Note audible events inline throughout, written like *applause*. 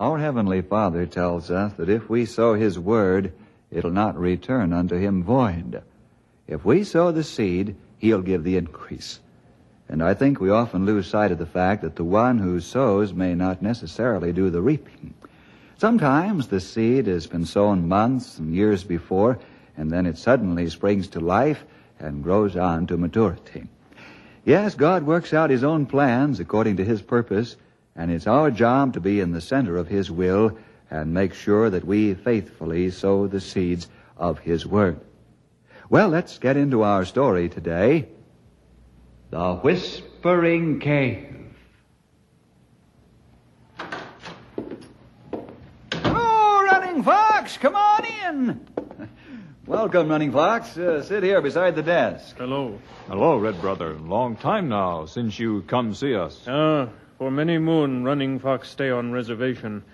Our Heavenly Father tells us that if we sow His word, it'll not return unto Him void. If we sow the seed, He'll give the increase. And I think we often lose sight of the fact that the one who sows may not necessarily do the reaping. Sometimes the seed has been sown months and years before, and then it suddenly springs to life and grows on to maturity. Yes, God works out His own plans according to His purpose, and it's our job to be in the center of His will and make sure that we faithfully sow the seeds of His Word. Well, let's get into our story today. The Whispering Cave. Oh, Running Fox, come on in. *laughs* Welcome, Running Fox. Uh, sit here beside the desk. Hello. Hello, Red Brother. Long time now since you come see us. Ah, for many moon running fox stay on reservation.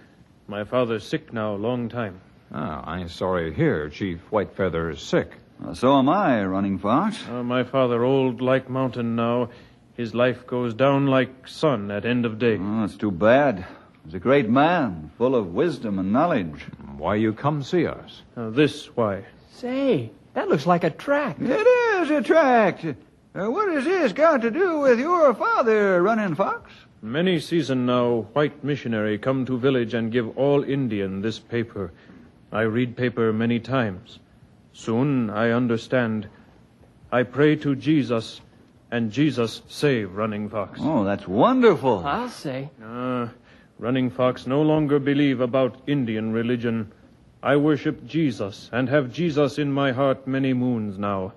My father sick now long time. Ah, I'm sorry to hear Chief Whitefeather is sick. Uh, so am I, Running Fox. Ah, my father old like mountain now. His life goes down like sun at end of day. Oh, it's too bad. He's a great man, full of wisdom and knowledge. Why you come see us? Ah, this why? Say, that looks like a track. It is a tract. Uh, what has this got to do with your father, Running Fox? Many season now, white missionary come to village and give all Indian this paper. I read paper many times. Soon I understand. I pray to Jesus, and Jesus save Running Fox. Oh, that's wonderful. I'll say. Ah, Running Fox no longer believe about Indian religion. I worship Jesus and have Jesus in my heart many moons now.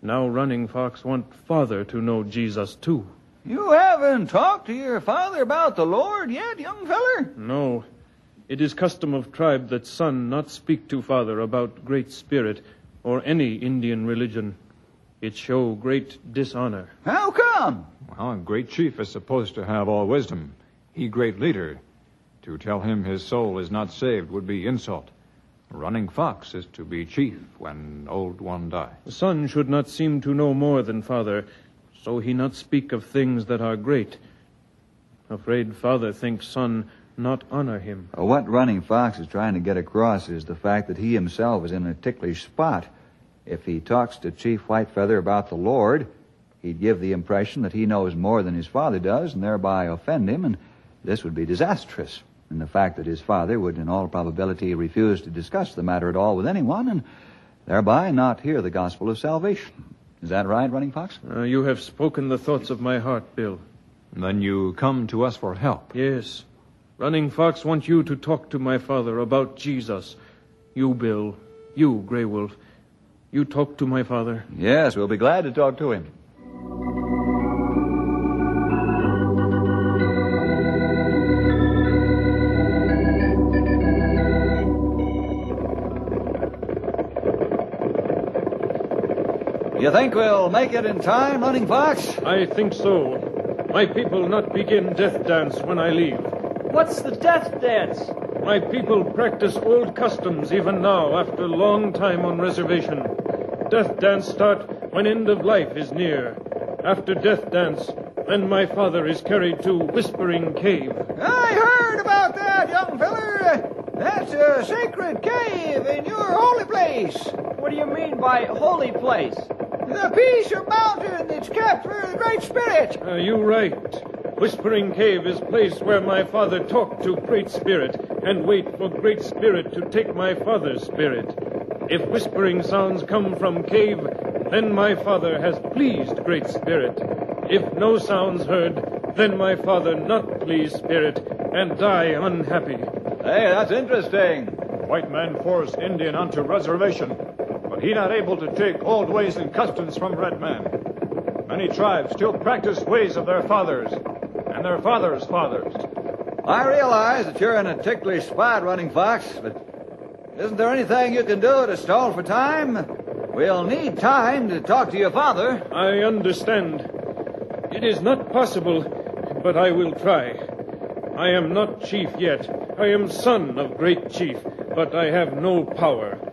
Now Running Fox want father to know Jesus too. You haven't talked to your father about the Lord yet, young feller? No. It is custom of tribe that son not speak to father about Great Spirit or any Indian religion. It show great dishonor. How come? Well, a great chief is supposed to have all wisdom. He great leader. To tell him his soul is not saved would be insult. Running Fox is to be chief when old one die. Son should not seem to know more than father, so he not speak of things that are great. Afraid father thinks son not honor him. Uh, what Running Fox is trying to get across is the fact that he himself is in a ticklish spot. If he talks to Chief Whitefeather about the Lord, he'd give the impression that he knows more than his father does and thereby offend him, and this would be disastrous. And the fact that his father would, in all probability, refuse to discuss the matter at all with anyone, and thereby not hear the gospel of salvation. Is that right, Running Fox? Uh, you have spoken the thoughts of my heart, Bill. Then you come to us for help. Yes. Running Fox want you to talk to my father about Jesus. You, Bill. You, Grey Wolf. You talk to my father. Yes, we'll be glad to talk to him. You think we'll make it in time, Running Fox? I think so. My people not begin death dance when I leave. What's the death dance? My people practice old customs even now after long time on reservation. Death dance start when end of life is near. After death dance, then my father is carried to Whispering Cave. I heard about that, young feller. That's a sacred cave in your holy place. What do you mean by holy place? The piece of mountain that's kept for the Great Spirit. Uh, you right. Whispering Cave is place where my father talked to Great Spirit and wait for Great Spirit to take my father's spirit. If whispering sounds come from cave, then my father has pleased Great Spirit. If no sounds heard, then my father not pleased Spirit and die unhappy. Hey, that's interesting. White man force Indian onto reservation, but he not able to take old ways and customs from red man. Many tribes still practice ways of their fathers and their fathers' fathers. I realize that you're in a ticklish spot, Running Fox, but isn't there anything you can do to stall for time? We'll need time to talk to your father. I understand. It is not possible, but I will try. I am not chief yet. I am son of great chief, but I have no power.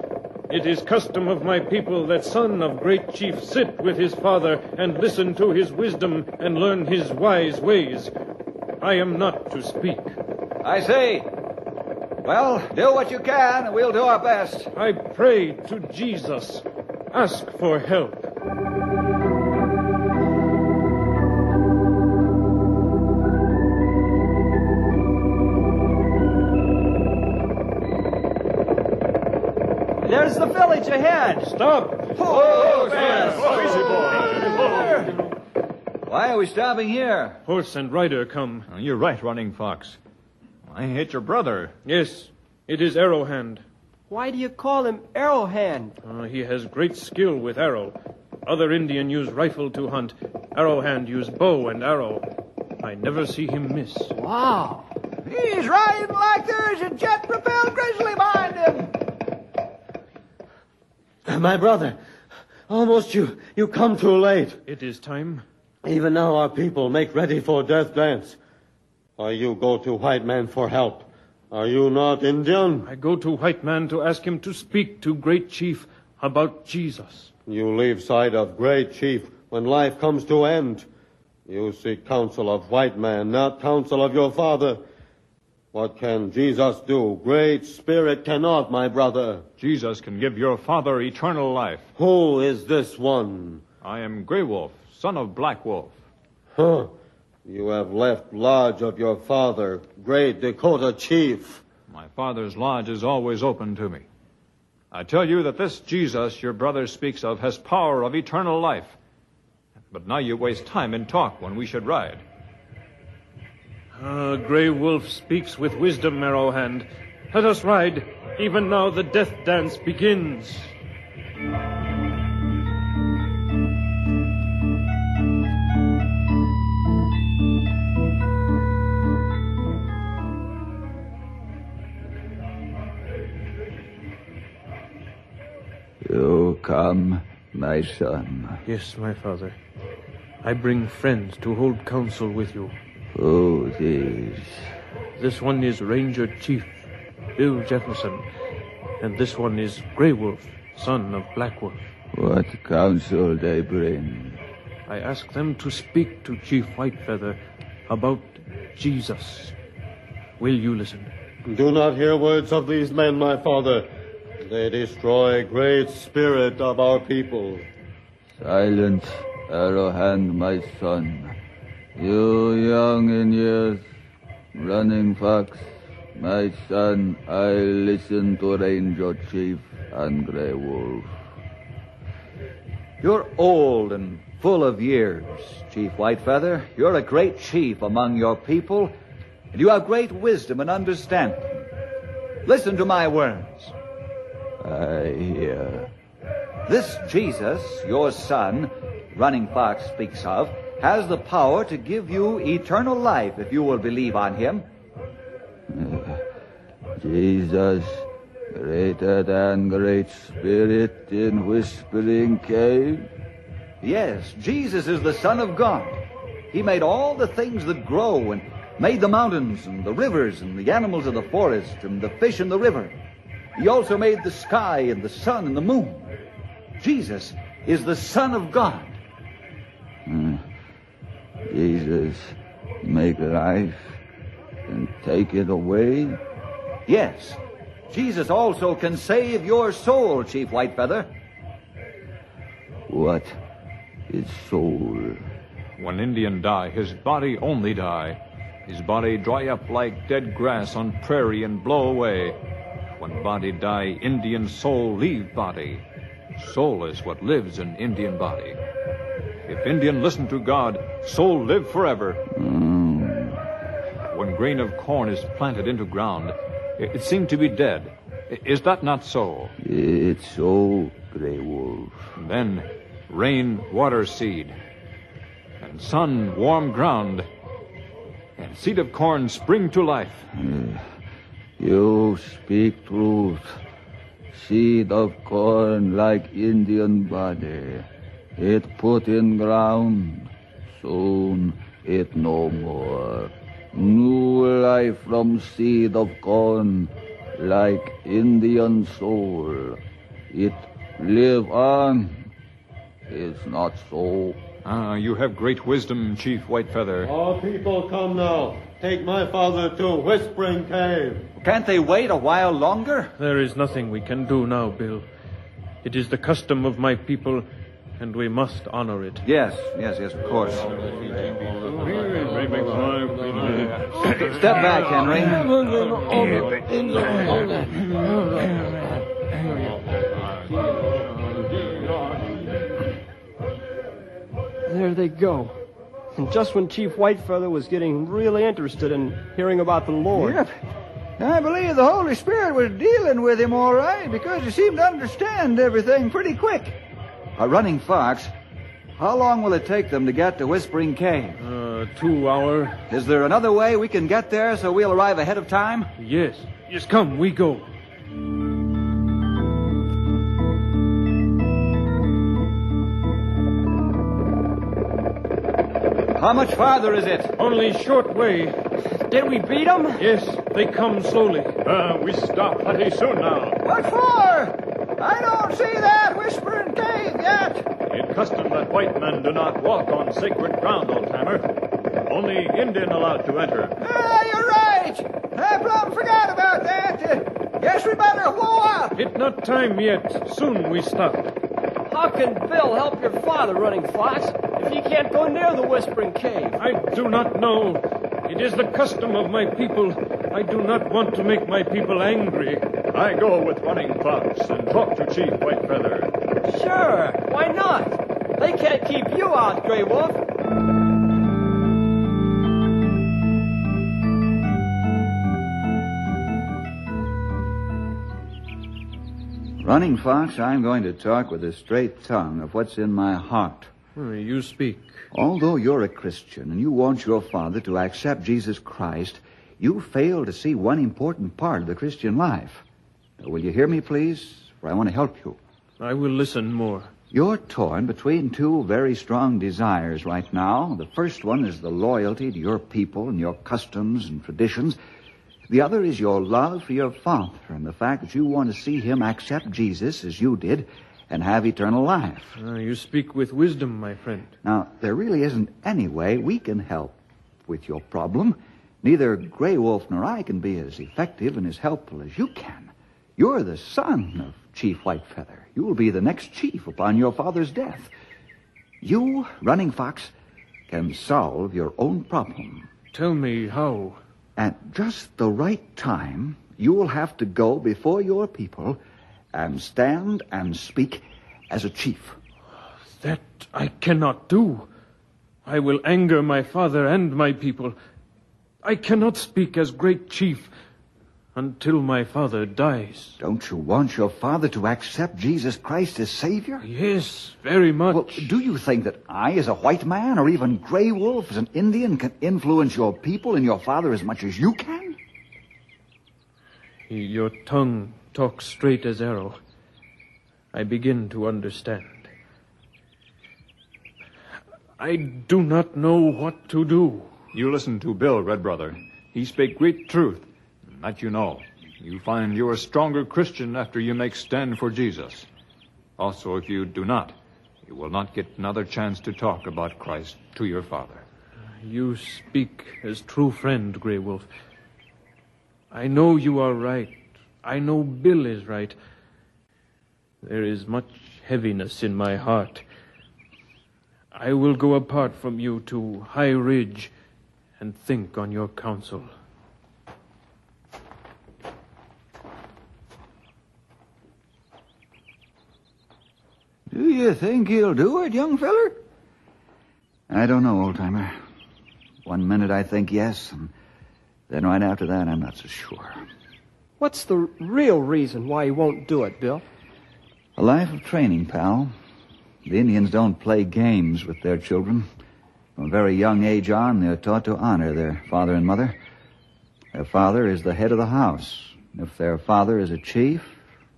It is custom of my people that son of great chief sit with his father and listen to his wisdom and learn his wise ways. I am not to speak. I see. Well, do what you can, and we'll do our best. I pray to Jesus. Ask for help. There's the village ahead. Stop! Oh, Easy, boy. Why are we stopping here? Horse and rider come. Oh, You're right, Running Fox. I hit your brother. Yes, it is Arrowhand. Why do you call him Arrowhand? Uh, he has great skill with arrow. Other Indian use rifle to hunt. Arrowhand use bow and arrow. I never see him miss. Wow. He's riding like there's a jet-propelled grizzly behind him. My brother, almost you, you come too late. It is time. Even now our people make ready for death dance. Or you go to white man for help. Are you not Indian? I go to white man to ask him to speak to great chief about Jesus. You leave side of great chief when life comes to end. You seek counsel of white man, not counsel of your father. What can Jesus do? Great spirit cannot, my brother. Jesus can give your father eternal life. Who is this one? I am Grey Wolf, son of Black Wolf. Huh. You have left lodge of your father, great Dakota chief. My father's lodge is always open to me. I tell you that this Jesus your brother speaks of has power of eternal life. But now you waste time in talk when we should ride. Ah, Grey Wolf speaks with wisdom, Arrowhand. Let us ride. Even now the death dance begins. You come, my son. Yes, my father. I bring friends to hold council with you. Oh, Who these? This one is Ranger Chief Bill Jefferson, and this one is Grey Wolf, son of Black Wolf. What counsel they bring? I ask them to speak to Chief Whitefeather about Jesus. Will you listen? Do not hear words of these men, my father. They destroy great spirit of our people. Silence, Arrowhand, my son. You young in years, running fox, my son, I listen to Ranger Chief and Grey Wolf. You're old and full of years, Chief Whitefeather. You're a great chief among your people, and you have great wisdom and understanding. Listen to my words. I hear. This Jesus, your son, Running Fox speaks of, has the power to give you eternal life if you will believe on him. *laughs* Jesus, greater than great spirit in whispering cave? Yes, Jesus is the Son of God. He made all the things that grow and made the mountains and the rivers and the animals of the forest and the fish in the river. He also made the sky and the sun and the moon. Jesus is the Son of God. Hmm. Jesus make life and take it away? Yes. Jesus also can save your soul, Chief Whitefeather. What is soul? When Indian die, his body only die. His body dry up like dead grass on prairie and blow away. When body die, Indian soul leave body. Soul is what lives in Indian body. Indian listen to God, soul live forever. When grain of corn is planted into ground, it, it seemed to be dead. Is that not so? It's so, Grey Wolf. Then rain water seed, and sun warm ground, and seed of corn spring to life. Mm. You speak truth. Seed of corn like Indian body. It put in ground. Soon it no more. New life from seed of corn like Indian soul. It live on. It's not so. Ah, you have great wisdom, Chief Whitefeather. All people come now. Take my father to Whispering Cave. Can't they wait a while longer? There is nothing we can do now, Bill. It is the custom of my people, and we must honor it. Yes, yes, yes, of course. Step back, Henry. There they go. And just when Chief Whitefeather was getting really interested in hearing about the Lord. Yep. I believe the Holy Spirit was dealing with him all right because he seemed to understand everything pretty quick. A running fox. How long will it take them to get to Whispering Cave? Uh, two hour. Is there another way we can get there so we'll arrive ahead of time? Yes. Yes, come, we go. How much farther is it? Only short way. Did we beat them? Yes, they come slowly. Uh, we stop plenty soon now. What for? I don't see that Whispering Cave yet. It custom that white men do not walk on sacred ground, old timer. Only Indian allowed to enter. Ah, you're right. I plumb forgot about that. Uh, guess we better whoa up. It not time yet. Soon we stop. How can Bill help your father, Running Fox, if he can't go near the Whispering Cave? I do not know. It is the custom of my people. I do not want to make my people angry. I go with Running Fox and talk to Chief Whitefeather. Sure, why not? They can't keep you out, Grey Wolf. Running Fox, I'm going to talk with a straight tongue of what's in my heart. Uh, You speak. Although you're a Christian and you want your father to accept Jesus Christ, you fail to see one important part of the Christian life. Now, will you hear me, please? For I want to help you. I will listen more. You're torn between two very strong desires right now. The first one is the loyalty to your people and your customs and traditions. The other is your love for your father and the fact that you want to see him accept Jesus as you did and have eternal life. Uh, you speak with wisdom, my friend. Now, there really isn't any way we can help with your problem. Neither Grey Wolf nor I can be as effective and as helpful as you can. You're the son of Chief Whitefeather. You will be the next chief upon your father's death. You, Running Fox, can solve your own problem. Tell me how. At just the right time, you will have to go before your people and stand and speak as a chief. That I cannot do. I will anger my father and my people. I cannot speak as great chief until my father dies. Don't you want your father to accept Jesus Christ as Savior? Yes, very much. Well, do you think that I, as a white man, or even Grey Wolf, as an Indian, can influence your people and your father as much as you can? Your tongue talks straight as arrow. I begin to understand. I do not know what to do. You listen to Bill, Red Brother. He spake great truth. That you know. You find you're a stronger Christian after you make stand for Jesus. Also, if you do not, you will not get another chance to talk about Christ to your father. You speak as true friend, Grey Wolf. I know you are right. I know Bill is right. There is much heaviness in my heart. I will go apart from you to High Ridge and think on your counsel. Do you think he'll do it, young feller? I don't know, old timer. One minute I think yes, and then right after that I'm not so sure. What's the real reason why he won't do it, Bill? A life of training, pal. The Indians don't play games with their children. From a very young age on, they're taught to honor their father and mother. Their father is the head of the house. If their father is a chief,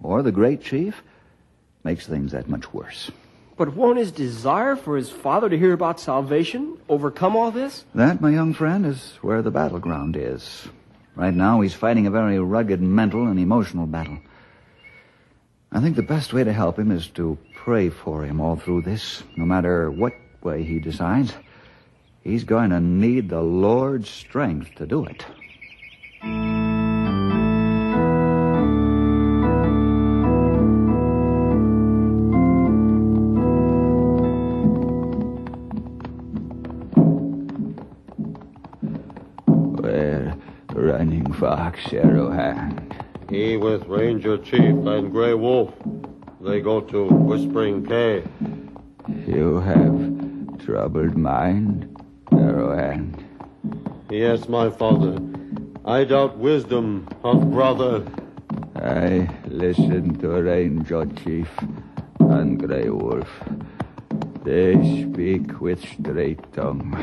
or the great chief, makes things that much worse. But won't his desire for his father to hear about salvation overcome all this? That, my young friend, is where the battleground is. Right now, he's fighting a very rugged mental and emotional battle. I think the best way to help him is to pray for him all through this, no matter what way he decides. He's going to need the Lord's strength to do it. Fox, Arrowhand. He with Ranger Chief and Grey Wolf. They go to Whispering Cave. You have troubled mind, Arrowhand. Yes, my father. I doubt wisdom of brother. I listen to Ranger Chief and Grey Wolf. They speak with straight tongue.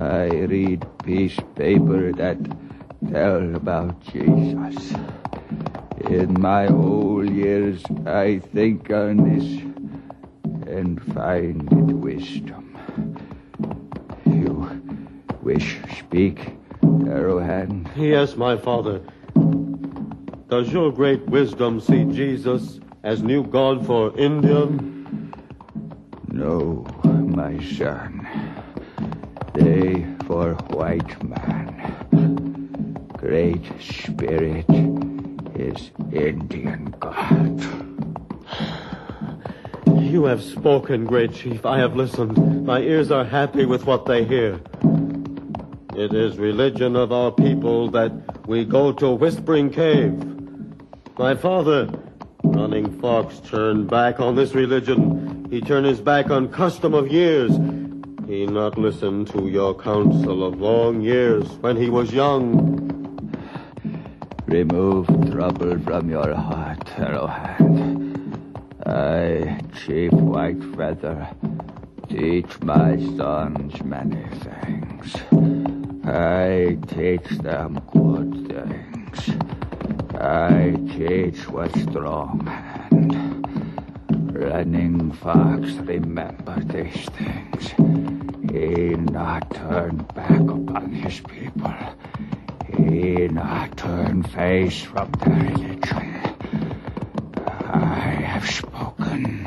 I read peace paper that tell about Jesus. In my old years, I think on this and find it wisdom. You wish speak, Arrowhand? Yes, my father. Does your great wisdom see Jesus as new God for Indian? No, my son. They for white man. Great Spirit is Indian God. You have spoken, great chief. I have listened. My ears are happy with what they hear. It is religion of our people that we go to Whispering Cave. My father, Running Fox, turned back on this religion. He turned his back on custom of years. He not listened to your counsel of long years when he was young. Remove trouble from your heart, Arrowhand. I, Chief White Feather, teach my sons many things. I teach them good things. I teach with strong hand. Running Fox remember these things. He not turn back upon his people. He not turn face from the religion. I have spoken.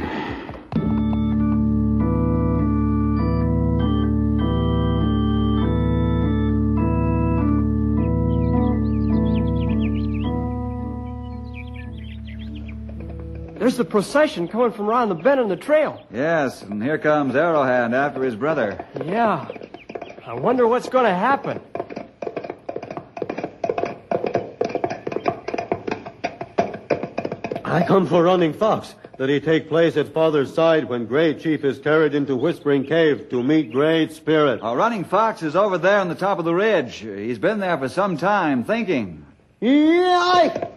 There's the procession coming from around the bend in the trail. Yes, and here comes Arrowhand after his brother. Yeah. I wonder what's going to happen. I come for Running Fox. That he take place at father's side when Great Chief is carried into Whispering Cave to meet Great Spirit. Oh, Running Fox is over there on the top of the ridge. He's been there for some time, thinking. Yike!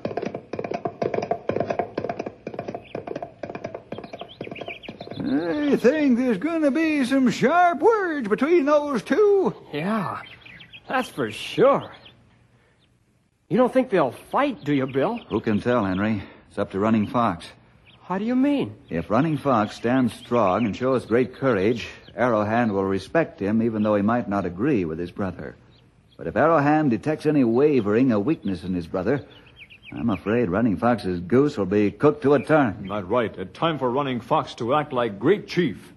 I think there's going to be some sharp words between those two. Yeah, that's for sure. You don't think they'll fight, do you, Bill? Who can tell, Henry? It's up to Running Fox. How do you mean? If Running Fox stands strong and shows great courage, Arrowhand will respect him even though he might not agree with his brother. But if Arrowhand detects any wavering or weakness in his brother, I'm afraid Running Fox's goose will be cooked to a turn. Not right. It's time for Running Fox to act like great chief.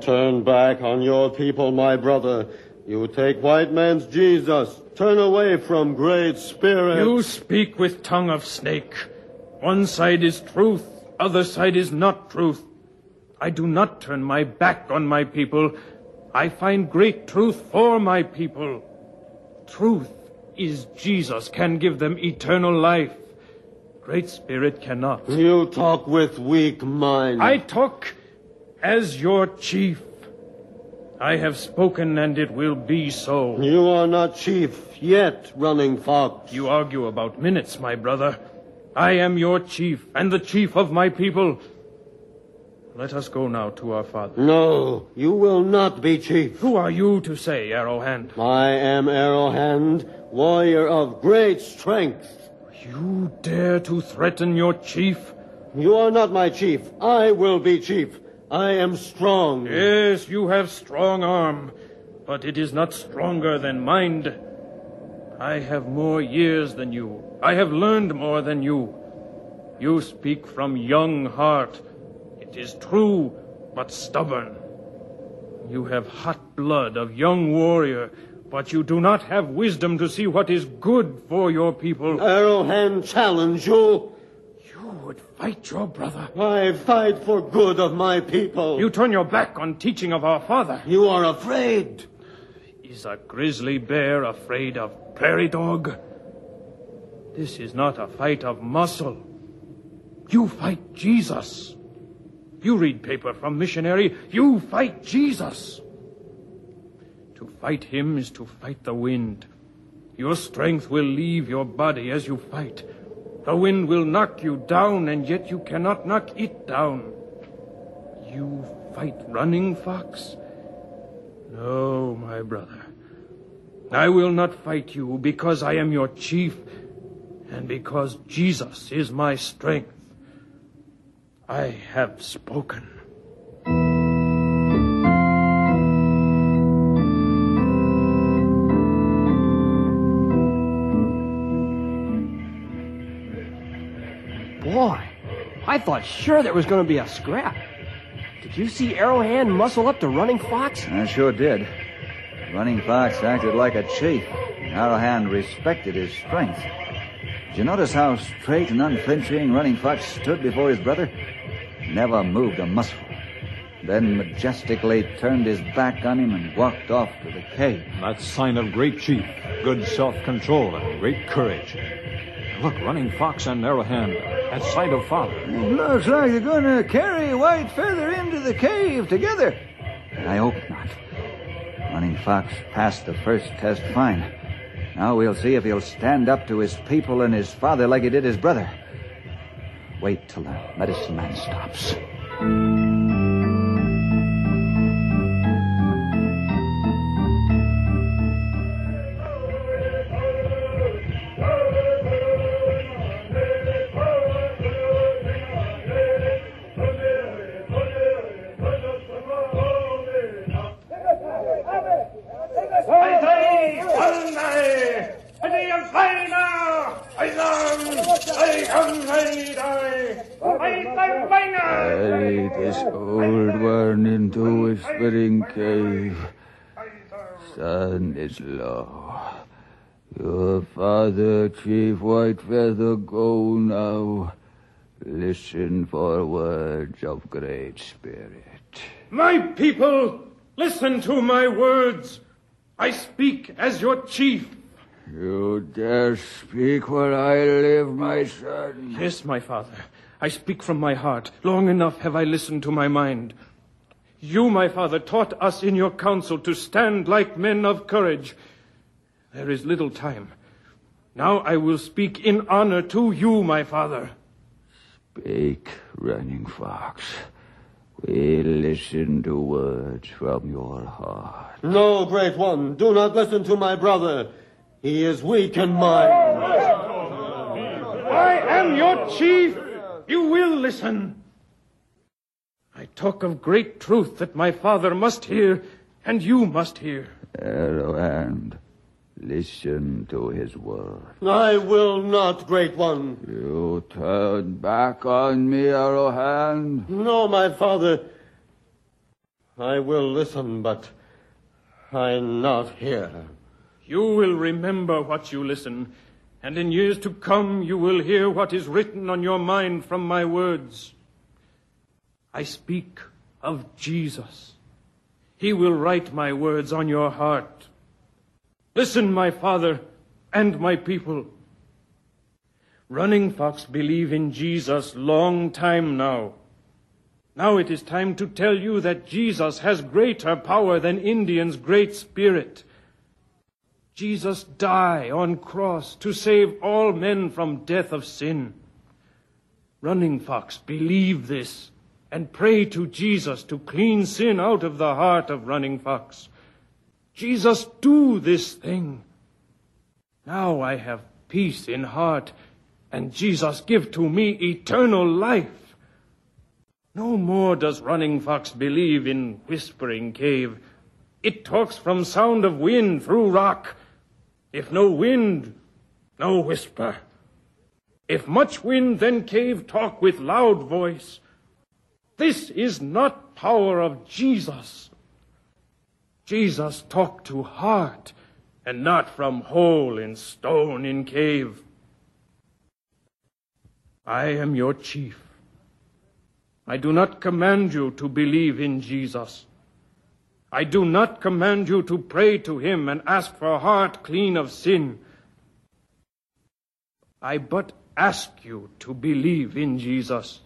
Turn back on your people, my brother. You take white man's Jesus. Turn away from Great Spirit. You speak with tongue of snake. One side is truth, other side is not truth. I do not turn my back on my people. I find great truth for my people. Truth is Jesus can give them eternal life. Great Spirit cannot. You talk with weak mind. I talk as your chief. I have spoken and it will be so. You are not chief yet, running fox. You argue about minutes, my brother. I am your chief and the chief of my people. Let us go now to our father. No, you will not be chief. Who are you to say, Arrowhand? I am Arrowhand, warrior of great strength. You dare to threaten your chief? You are not my chief. I will be chief. I am strong. Yes, you have strong arm, but it is not stronger than mind. I have more years than you. I have learned more than you. You speak from young heart. It is true, but stubborn. You have hot blood of young warrior, but you do not have wisdom to see what is good for your people. Arrowhand challenge you. Would fight your brother. I fight for good of my people. You turn your back on teaching of our father. You are afraid. Is a grizzly bear afraid of prairie dog? This is not a fight of muscle. You fight Jesus. You read paper from missionary. You fight Jesus. To fight him is to fight the wind. Your strength will leave your body as you fight. The wind will knock you down, and yet you cannot knock it down. You fight running fox? No, my brother. I will not fight you because I am your chief and because Jesus is my strength. I have spoken. Thought sure there was going to be a scrap. Did you see Arrowhand muscle up to Running Fox? I sure did. Running Fox acted like a chief. Arrowhand respected his strength. Did you notice how straight and unflinching Running Fox stood before his brother? Never moved a muscle. Then majestically turned his back on him and walked off to the cave. That's sign of great chief, good self-control, and great courage. Look, Running Fox and Arrowhand at sight of father. Looks like they're going to carry White Feather into the cave together. I hope not. Running Fox passed the first test fine. Now we'll see if he'll stand up to his people and his father like he did his brother. Wait till the medicine man stops. Spreading cave. Sun is low. Your father, Chief White Feather, go now. Listen for words of great spirit. My people, listen to my words. I speak as your chief. You dare speak where I live, my son. Yes, my father. I speak from my heart. Long enough have I listened to my mind. You, my father, taught us in your council to stand like men of courage. There is little time. Now I will speak in honor to you, my father. Speak, running fox. We listen to words from your heart. No, great one, do not listen to my brother. He is weak in mind. I am your chief. You will listen. I talk of great truth that my father must hear, and you must hear. Arrowhand, listen to his word. I will not, great one. You turn back on me, Arrowhand. No, my father. I will listen, but I not hear. You will remember what you listen, and in years to come you will hear what is written on your mind from my words. I speak of Jesus. He will write my words on your heart. Listen, my father and my people. Running Fox believe in Jesus long time now. Now it is time to tell you that Jesus has greater power than Indian's great spirit. Jesus died on cross to save all men from death of sin. Running Fox, believe this and pray to Jesus to clean sin out of the heart of Running Fox. Jesus, do this thing. Now I have peace in heart, and Jesus give to me eternal life. No more does Running Fox believe in Whispering Cave. It talks from sound of wind through rock. If no wind, no whisper. If much wind, then cave talk with loud voice. This is not power of Jesus. Jesus talked to heart and not from hole in stone in cave. I am your chief. I do not command you to believe in Jesus. I do not command you to pray to him and ask for a heart clean of sin. I but ask you to believe in Jesus.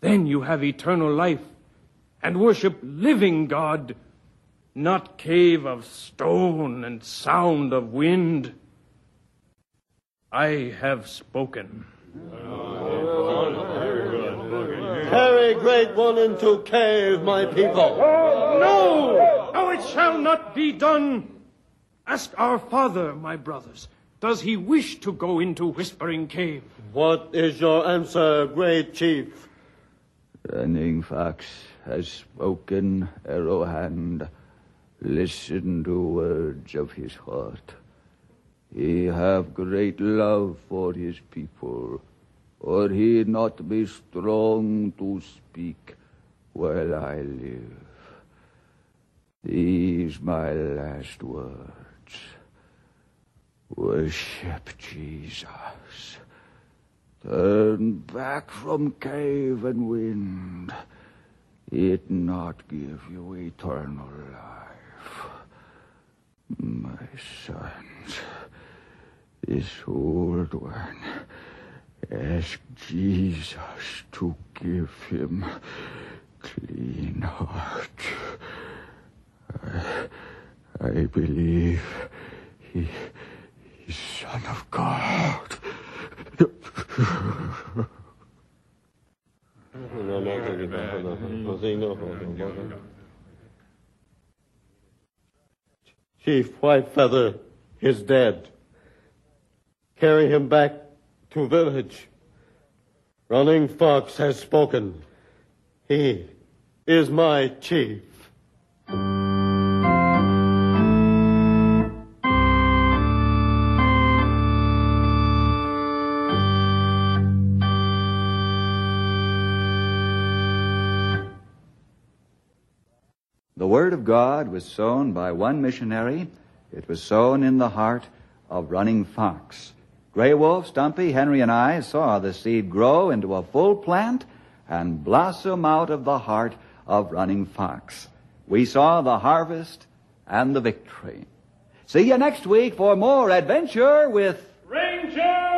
Then you have eternal life and worship living God, not cave of stone and sound of wind. I have spoken. Carry great one into cave, my people. No! No, it shall not be done. Ask our father, my brothers. Does he wish to go into Whispering Cave? What is your answer, great chief? Running Fox has spoken, Arrowhand. Listen to words of his heart. He have great love for his people, or he not be strong to speak while I live. These my last words. Worship Jesus. Turn back from cave and wind. It not give you eternal life. My sons, this old one ask Jesus to give him clean heart. I, I believe he is Son of God. Chief Whitefeather is dead. Carry him back to village. Running Fox has spoken. He is my chief. God was sown by one missionary. It was sown in the heart of Running Fox. Grey Wolf, Stumpy, Henry, and I saw the seed grow into a full plant and blossom out of the heart of Running Fox. We saw the harvest and the victory. See you next week for more adventure with Ranger